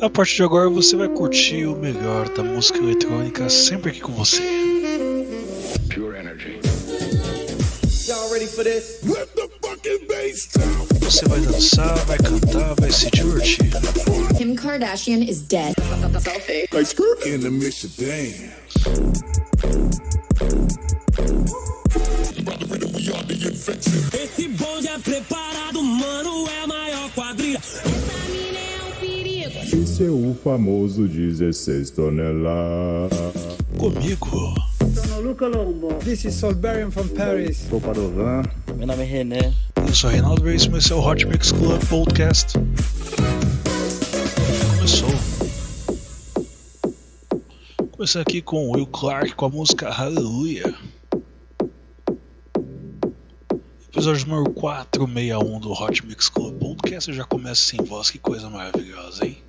A partir de agora você vai curtir o melhor da música eletrônica sempre aqui com você. Pure Energy. Y'all ready for this? Let the fucking bass down. Você vai dançar, vai cantar, vai se divertir. Kim Kardashian is dead. Selfie. In the midst Esse bonde é preparado, mano, é a maior quadrilha. Esse é o famoso 16 toneladas. Comigo. Sono Luca Lombo. This is Solberian from Paris. Sou Padovan. Meu nome é René. Eu sou Reinaldo Reis, esse é o Hot Mix Club Podcast. Começou. Começando aqui com Will Clark com a música Hallelujah. Episódio número 461 do Hot Mix Club Podcast. Já começo sem voz, que coisa maravilhosa, hein?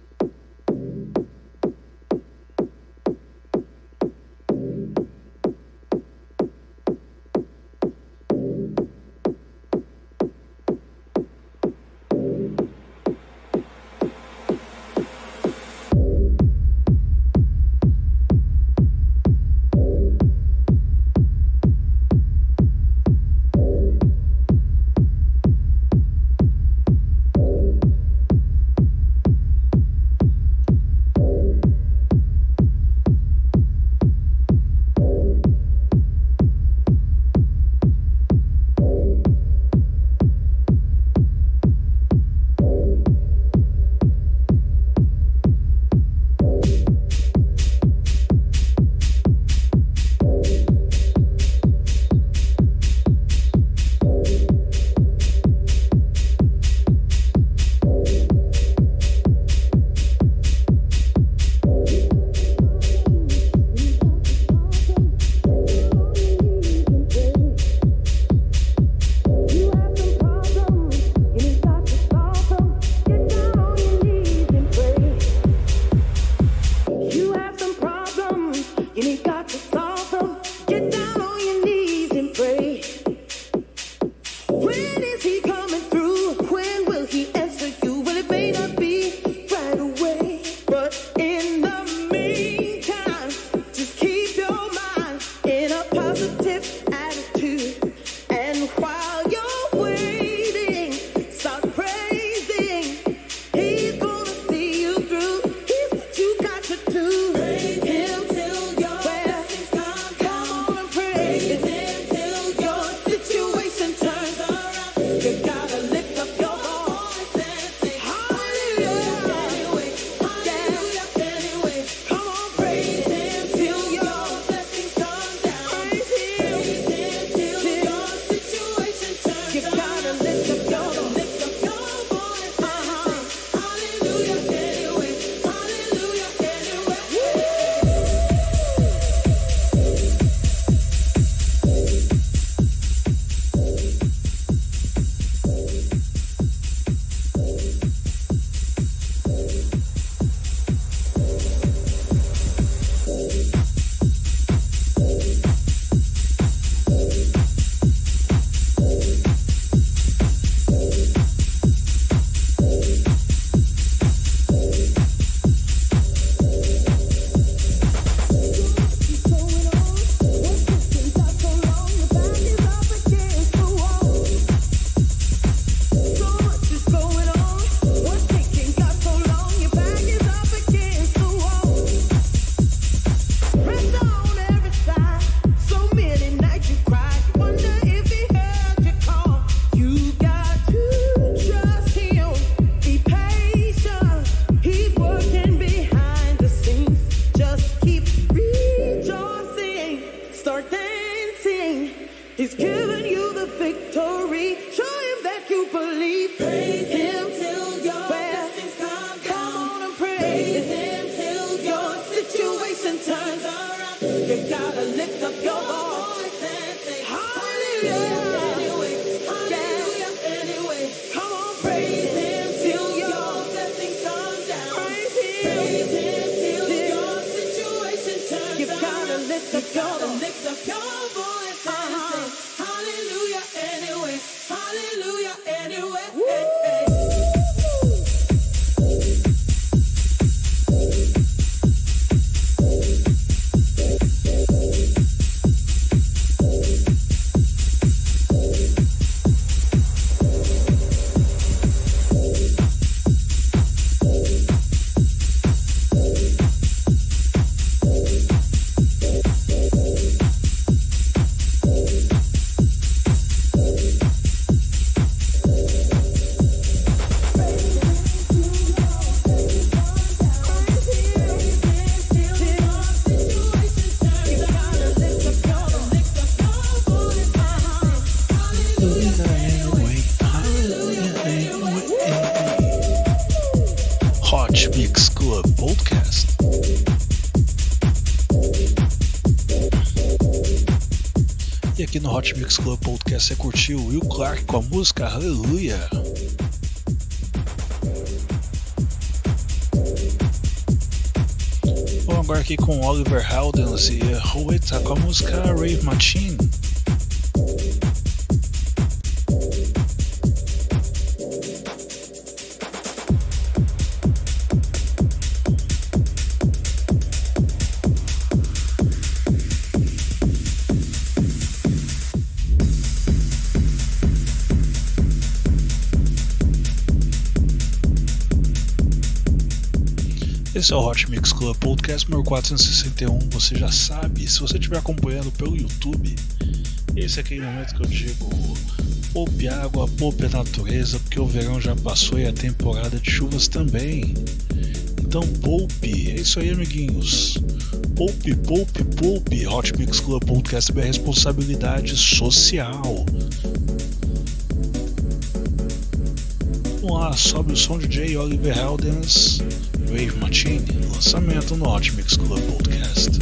make the você curtiu Will Clark com a música Hallelujah. Vamos agora aqui com Oliver Heldens e Rueta com a música Rave Machine. Esse é o Hot Mix Club Podcast número 461. Você já sabe, se você estiver acompanhando pelo YouTube, esse é aquele momento que eu digo: poupe água, poupe a natureza, porque o verão já passou e a temporada de chuvas também. Então poupe, é isso aí, amiguinhos. Poupe, poupe, poupe. Hot Mix Club Podcast é responsabilidade social. Vamos lá, sobe o som de J. Oliver Heldens. Wave Machine, lançamento no Hot Mix Club Podcast.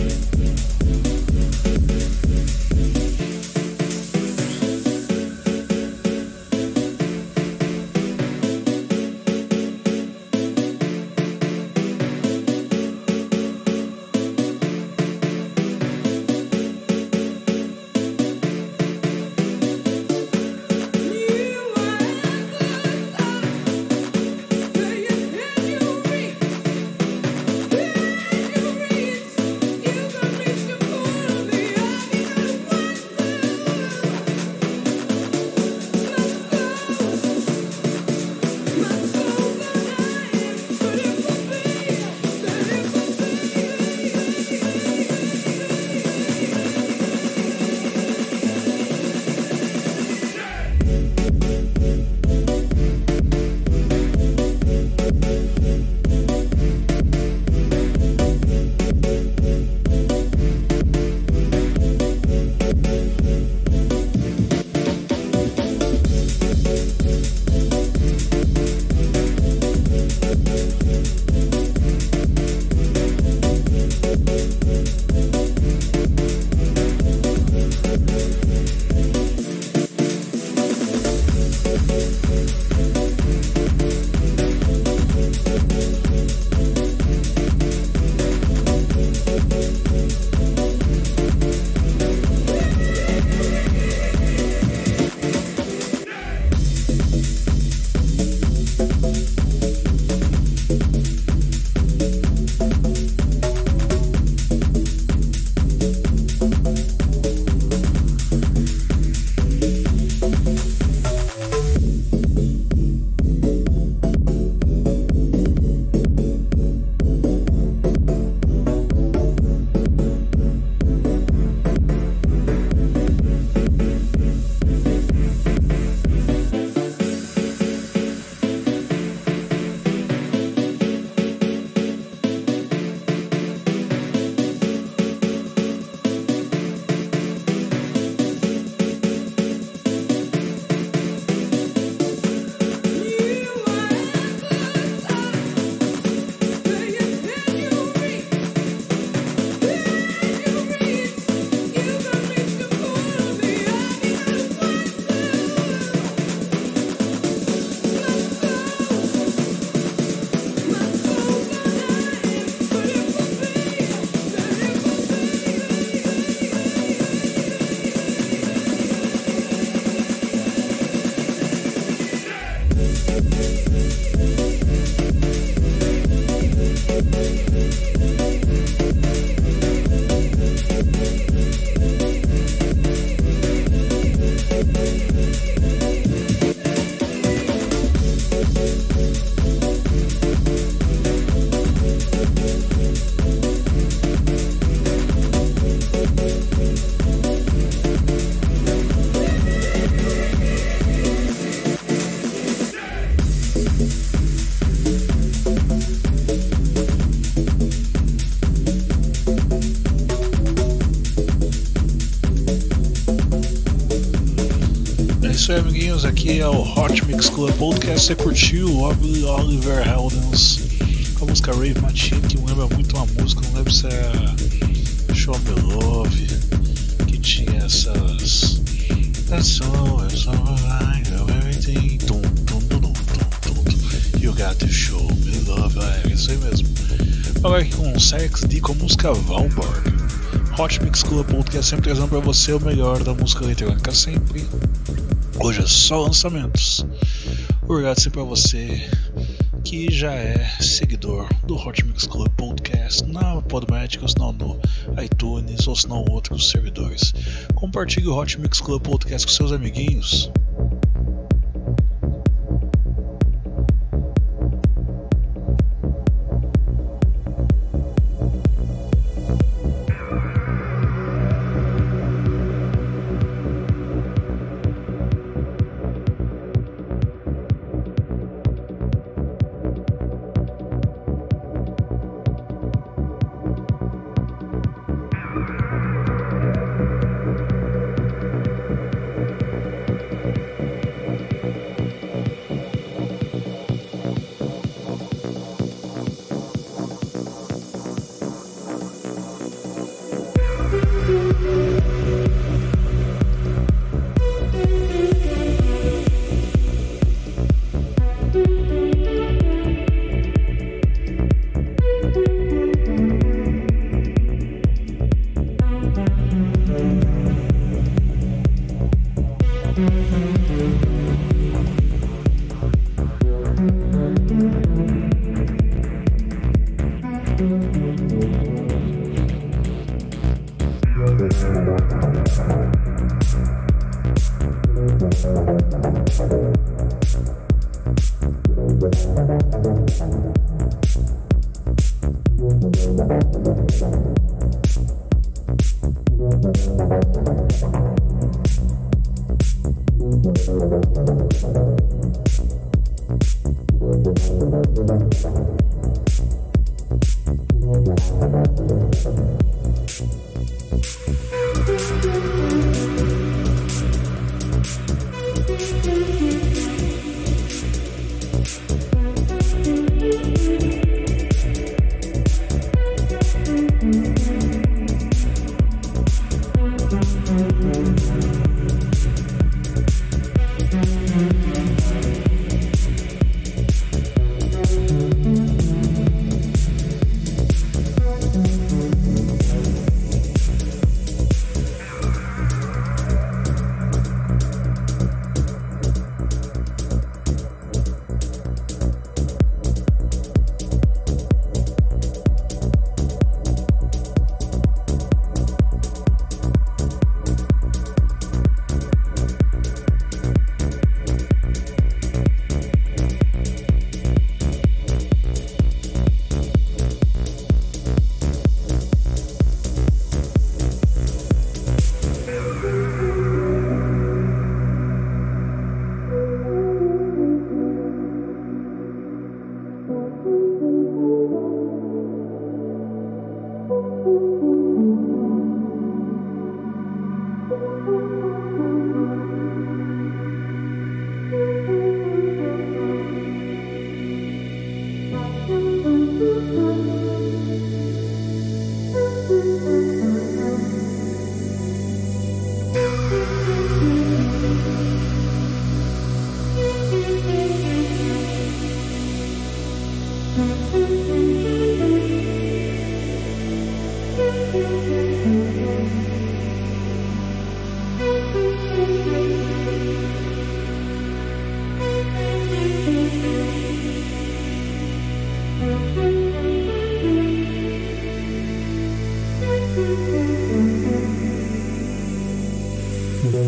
you move. Aqui é o Hot Mix Club Podcast. Você curtiu o Oliver Heldens com a música Rave Machine, que lembra muito uma música, não lembro se é Show Me Love, que tinha essas. That song is alright, everything. Tum, tum, tum, tum. You got to show me love. É, isso aí mesmo. Agora aqui com Sex D com a música Valborg. Hot Mix Club Podcast sempre trazendo pra você o melhor da música eletrônica sempre. Hoje é só lançamentos. Obrigado sempre a você que já é seguidor do Hot Mix Club Podcast na Podmatic, ou se não no iTunes, ou se não outros servidores. Compartilhe o Hot Mix Club Podcast com seus amiguinhos.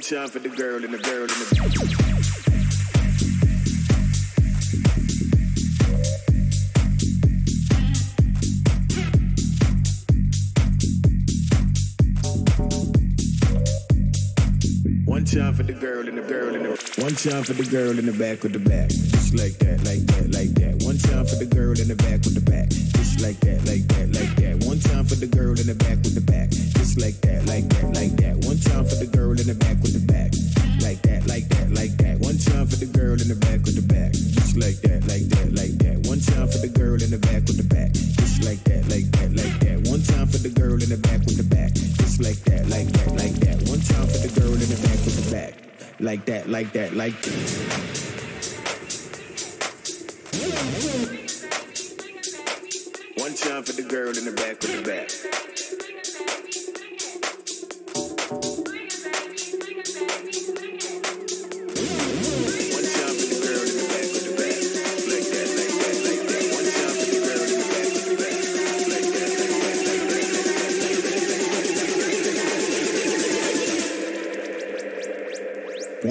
time for the girl and the girl and the. One time for the girl and the girl in the one time for the girl in the back with the back, just like that, like that, like that. One time for the girl in the back with the back, in the back with the back, just like that, like that, like that. One time for the girl in the back with the back, just like that, like that, like that. One time for the girl in the back with the back, just like that, like that, like that. One time for the girl in the back with the back, like that, like that, like that. One time for the girl in the back with the back.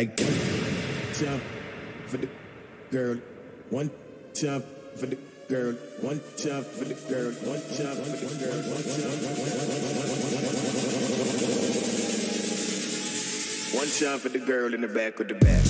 Like. Time for the girl, one time for the girl, one time for the girl, one time for the girl, one time. One for the girl in the back of the back.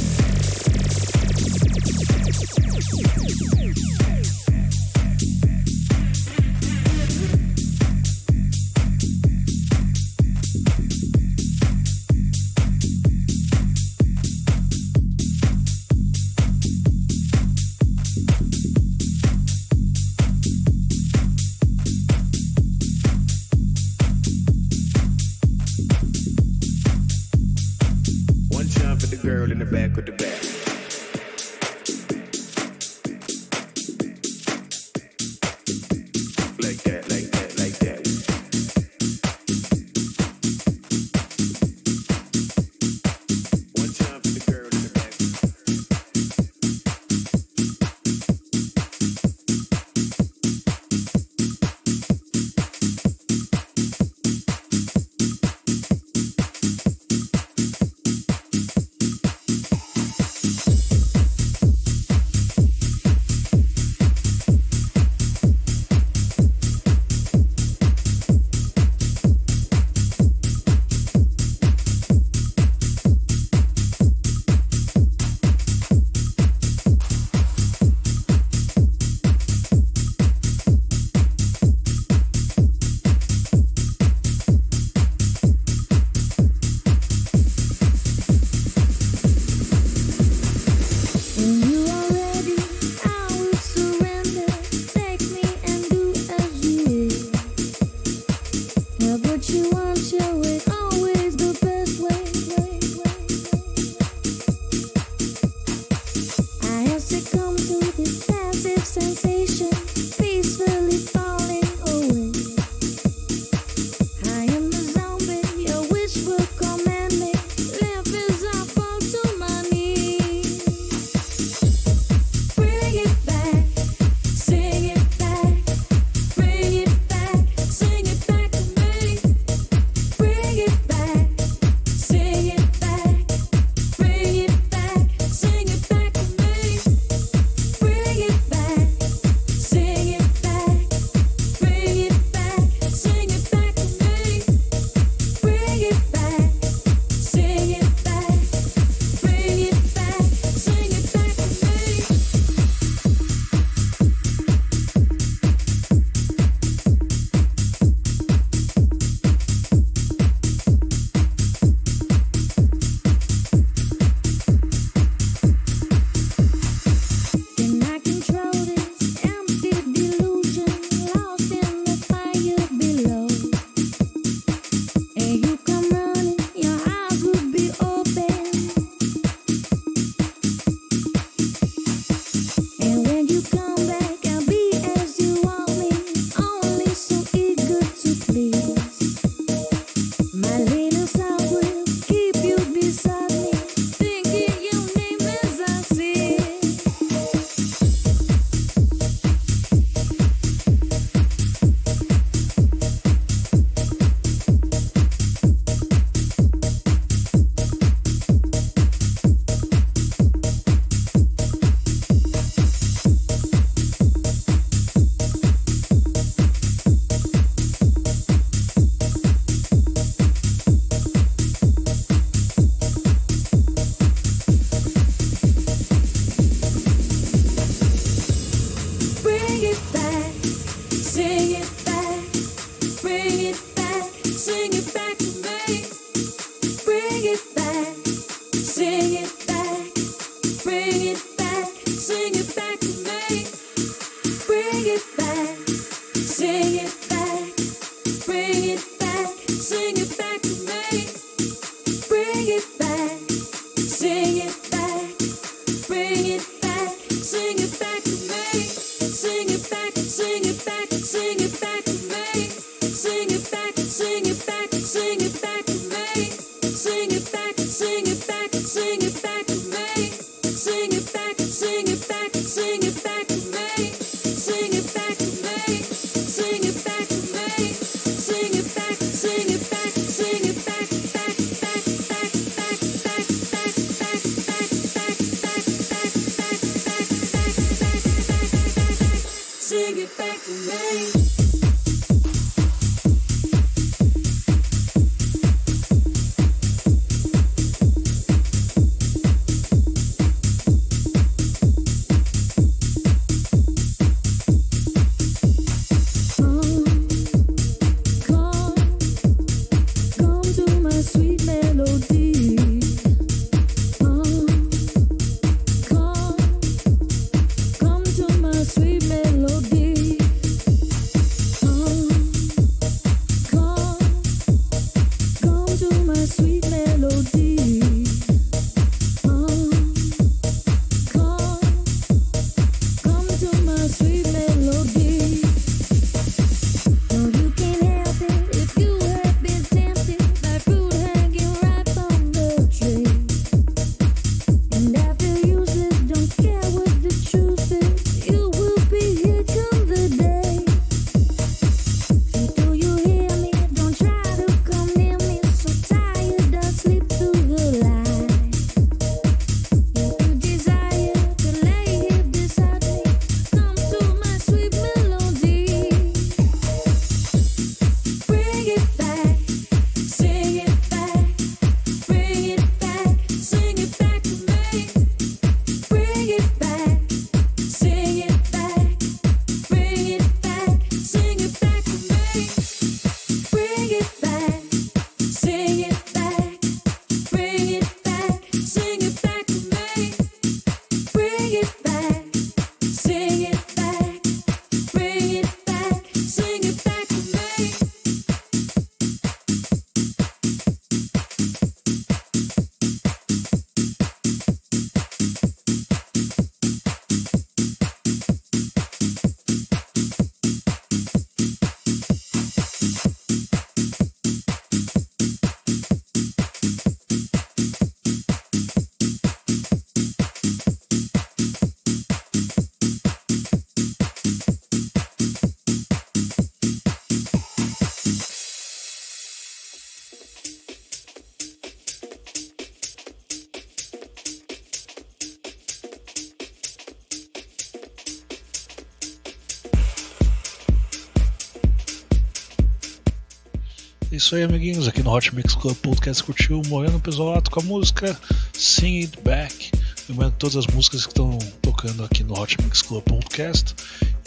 Isso aí, amiguinhos. Aqui no Hot Mix Club Podcast curtiu Moreno Pesolato com a música Sing It Back. Lembrando todas as músicas que estão tocando aqui no Hot Mix Club Podcast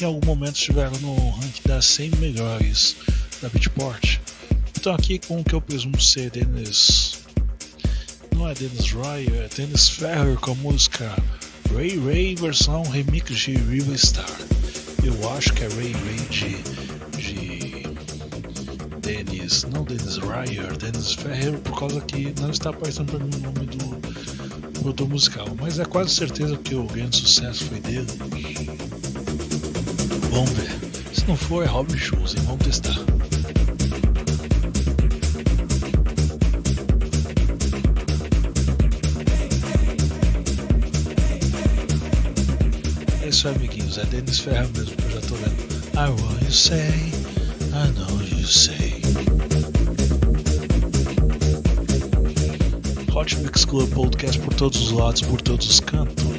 em algum momento estiveram no ranking das 100 melhores da Beatport. Então, aqui com o que eu presumo ser Dennis. Não é Dennis Ryer, é Dennis Ferrer com a música Ray Ray versão remix de River Star. Eu acho que é Ray Ray de Dennis, não Dennis Ryer, Dennis Ferreira, por causa que não está aparecendo para mim o nome do produtor musical, mas é quase certeza que o grande sucesso foi dele. Vamos ver. Se não for, é Robin Schulz? Vamos testar. É isso aí, amiguinhos. É Dennis Ferreira mesmo que eu já tô vendo. I want you say, I know you say. Hot Mix Club Podcast por todos os lados, por todos os cantos.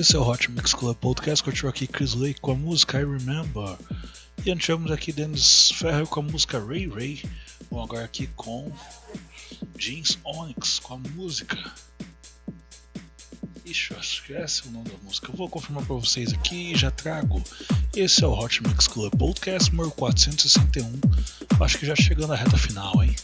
Esse é o Hot Mix Club Podcast, curtiu aqui Chris Lake com a música I Remember. E antes aqui Dennis Ferrer com a música Ray Ray. Bom, agora aqui com Jeans Onyx com a música. Ixi, acho que esse é o nome da música. Eu vou confirmar para vocês aqui e já trago. Esse é o Hot Mix Club Podcast número 461. Acho que já chegando à reta final, hein?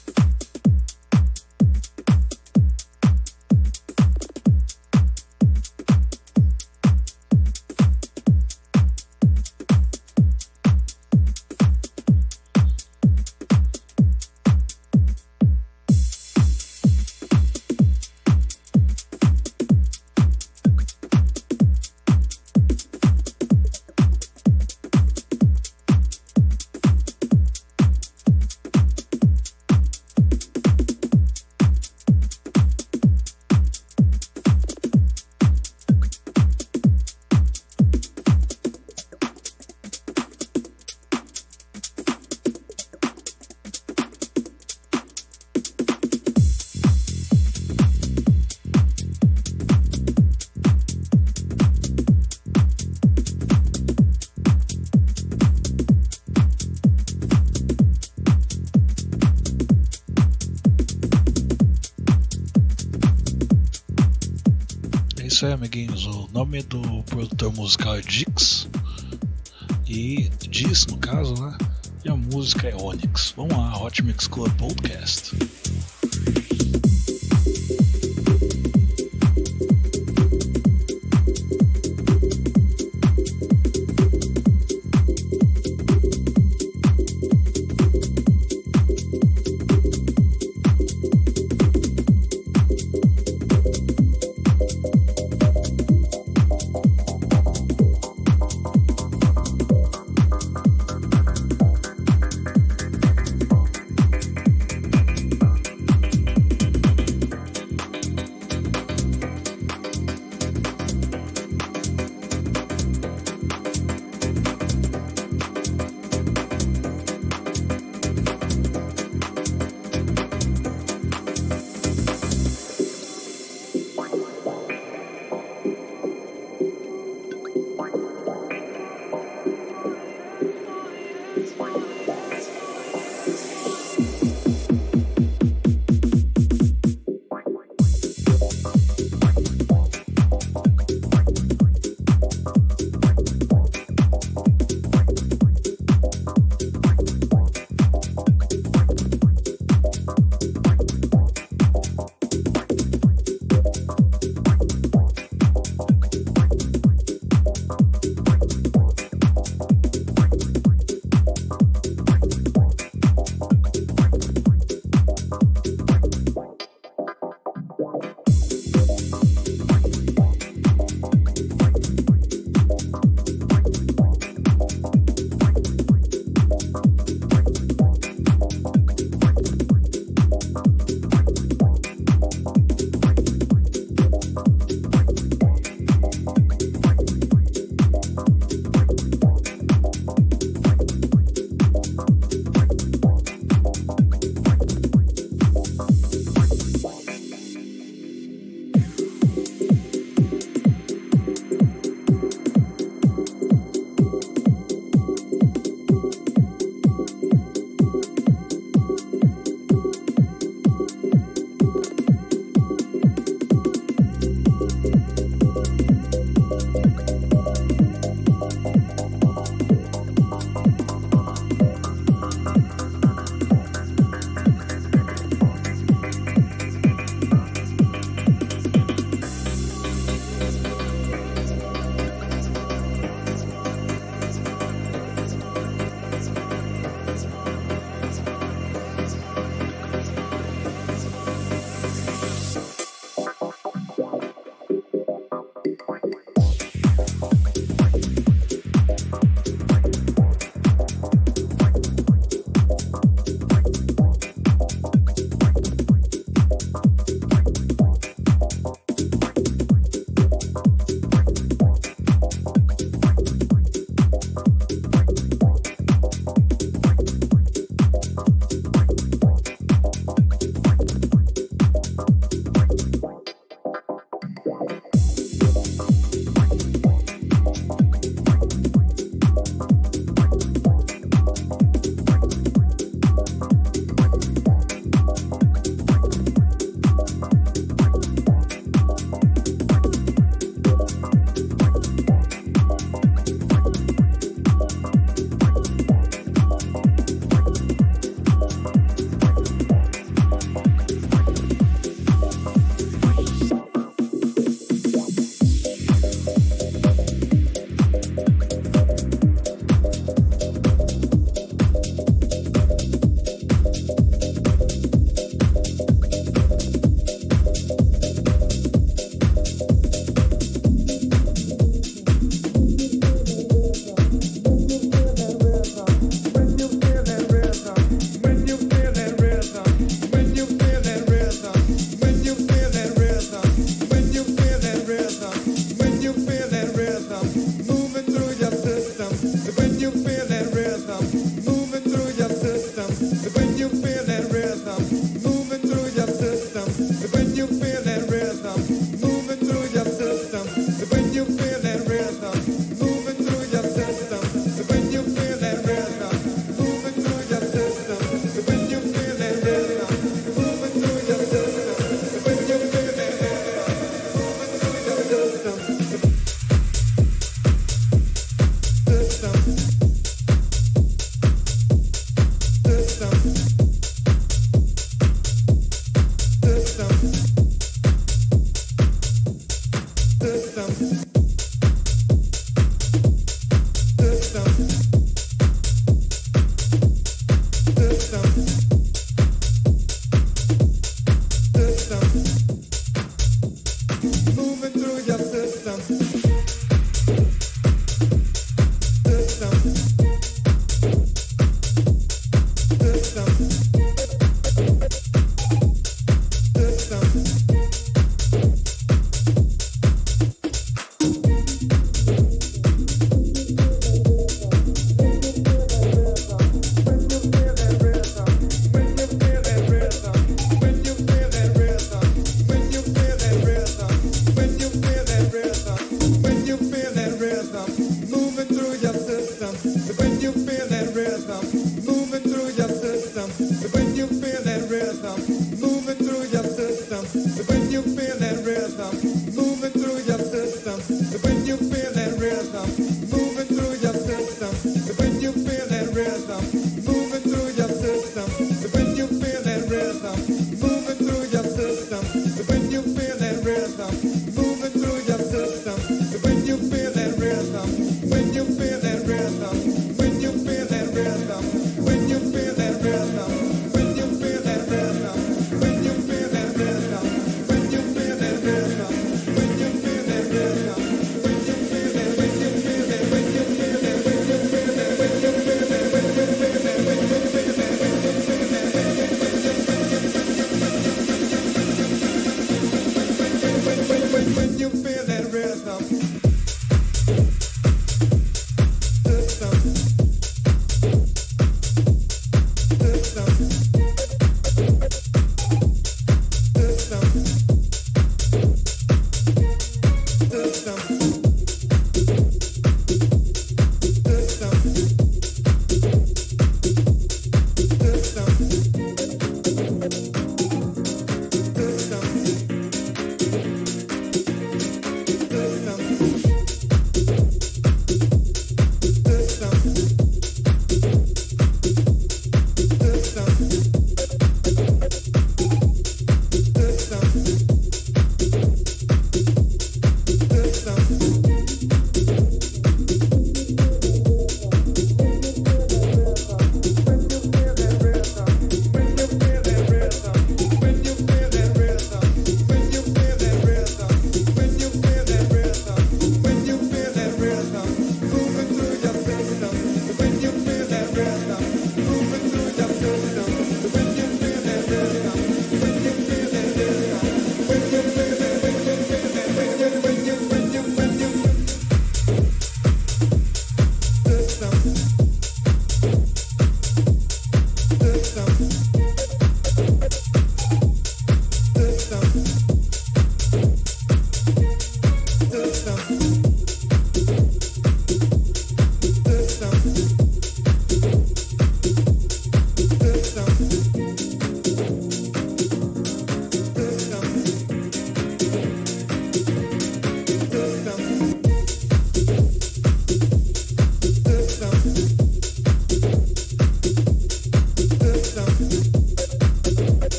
Amiguinhos. O nome do produtor musical é Dix. E Diz, no caso, né? E a música é Onyx. Vamos lá, Hot Mix Club Podcast.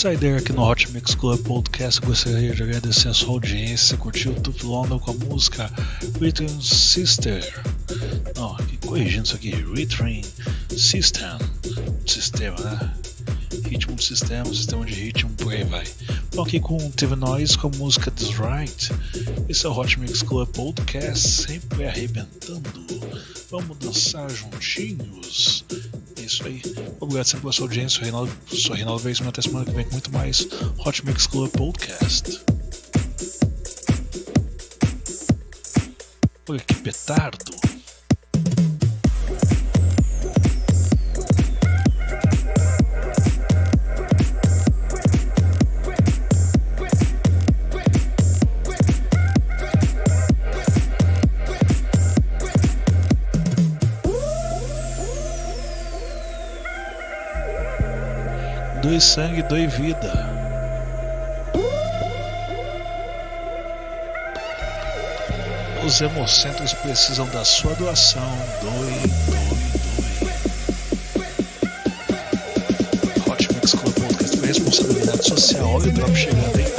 Saideira aqui no Hot Mix Club Podcast. Gostaria de agradecer a sua audiência. Curtiu o Tuff London com a música Return Sister. Não, corrigindo isso aqui: Return System. Sistema, né? Ritmo de sistema, sistema de ritmo, por aí vai. Então, aqui com TV Noise com a música This Right. Esse é o Hot Mix Club Podcast, sempre arrebentando. Vamos dançar juntinhos. Isso aí. Obrigado sempre pela sua audiência. Reinaldo, sou Reinaldo Veríssimo. Até semana que vem com muito mais Hot Mix Club Podcast. Olha que petardo. Sangue, doe vida. Os hemocentros precisam da sua doação. Doe, doe, doe. Hot Mix Club Podcast responsabilidade social. Olha o drop chegando, hein?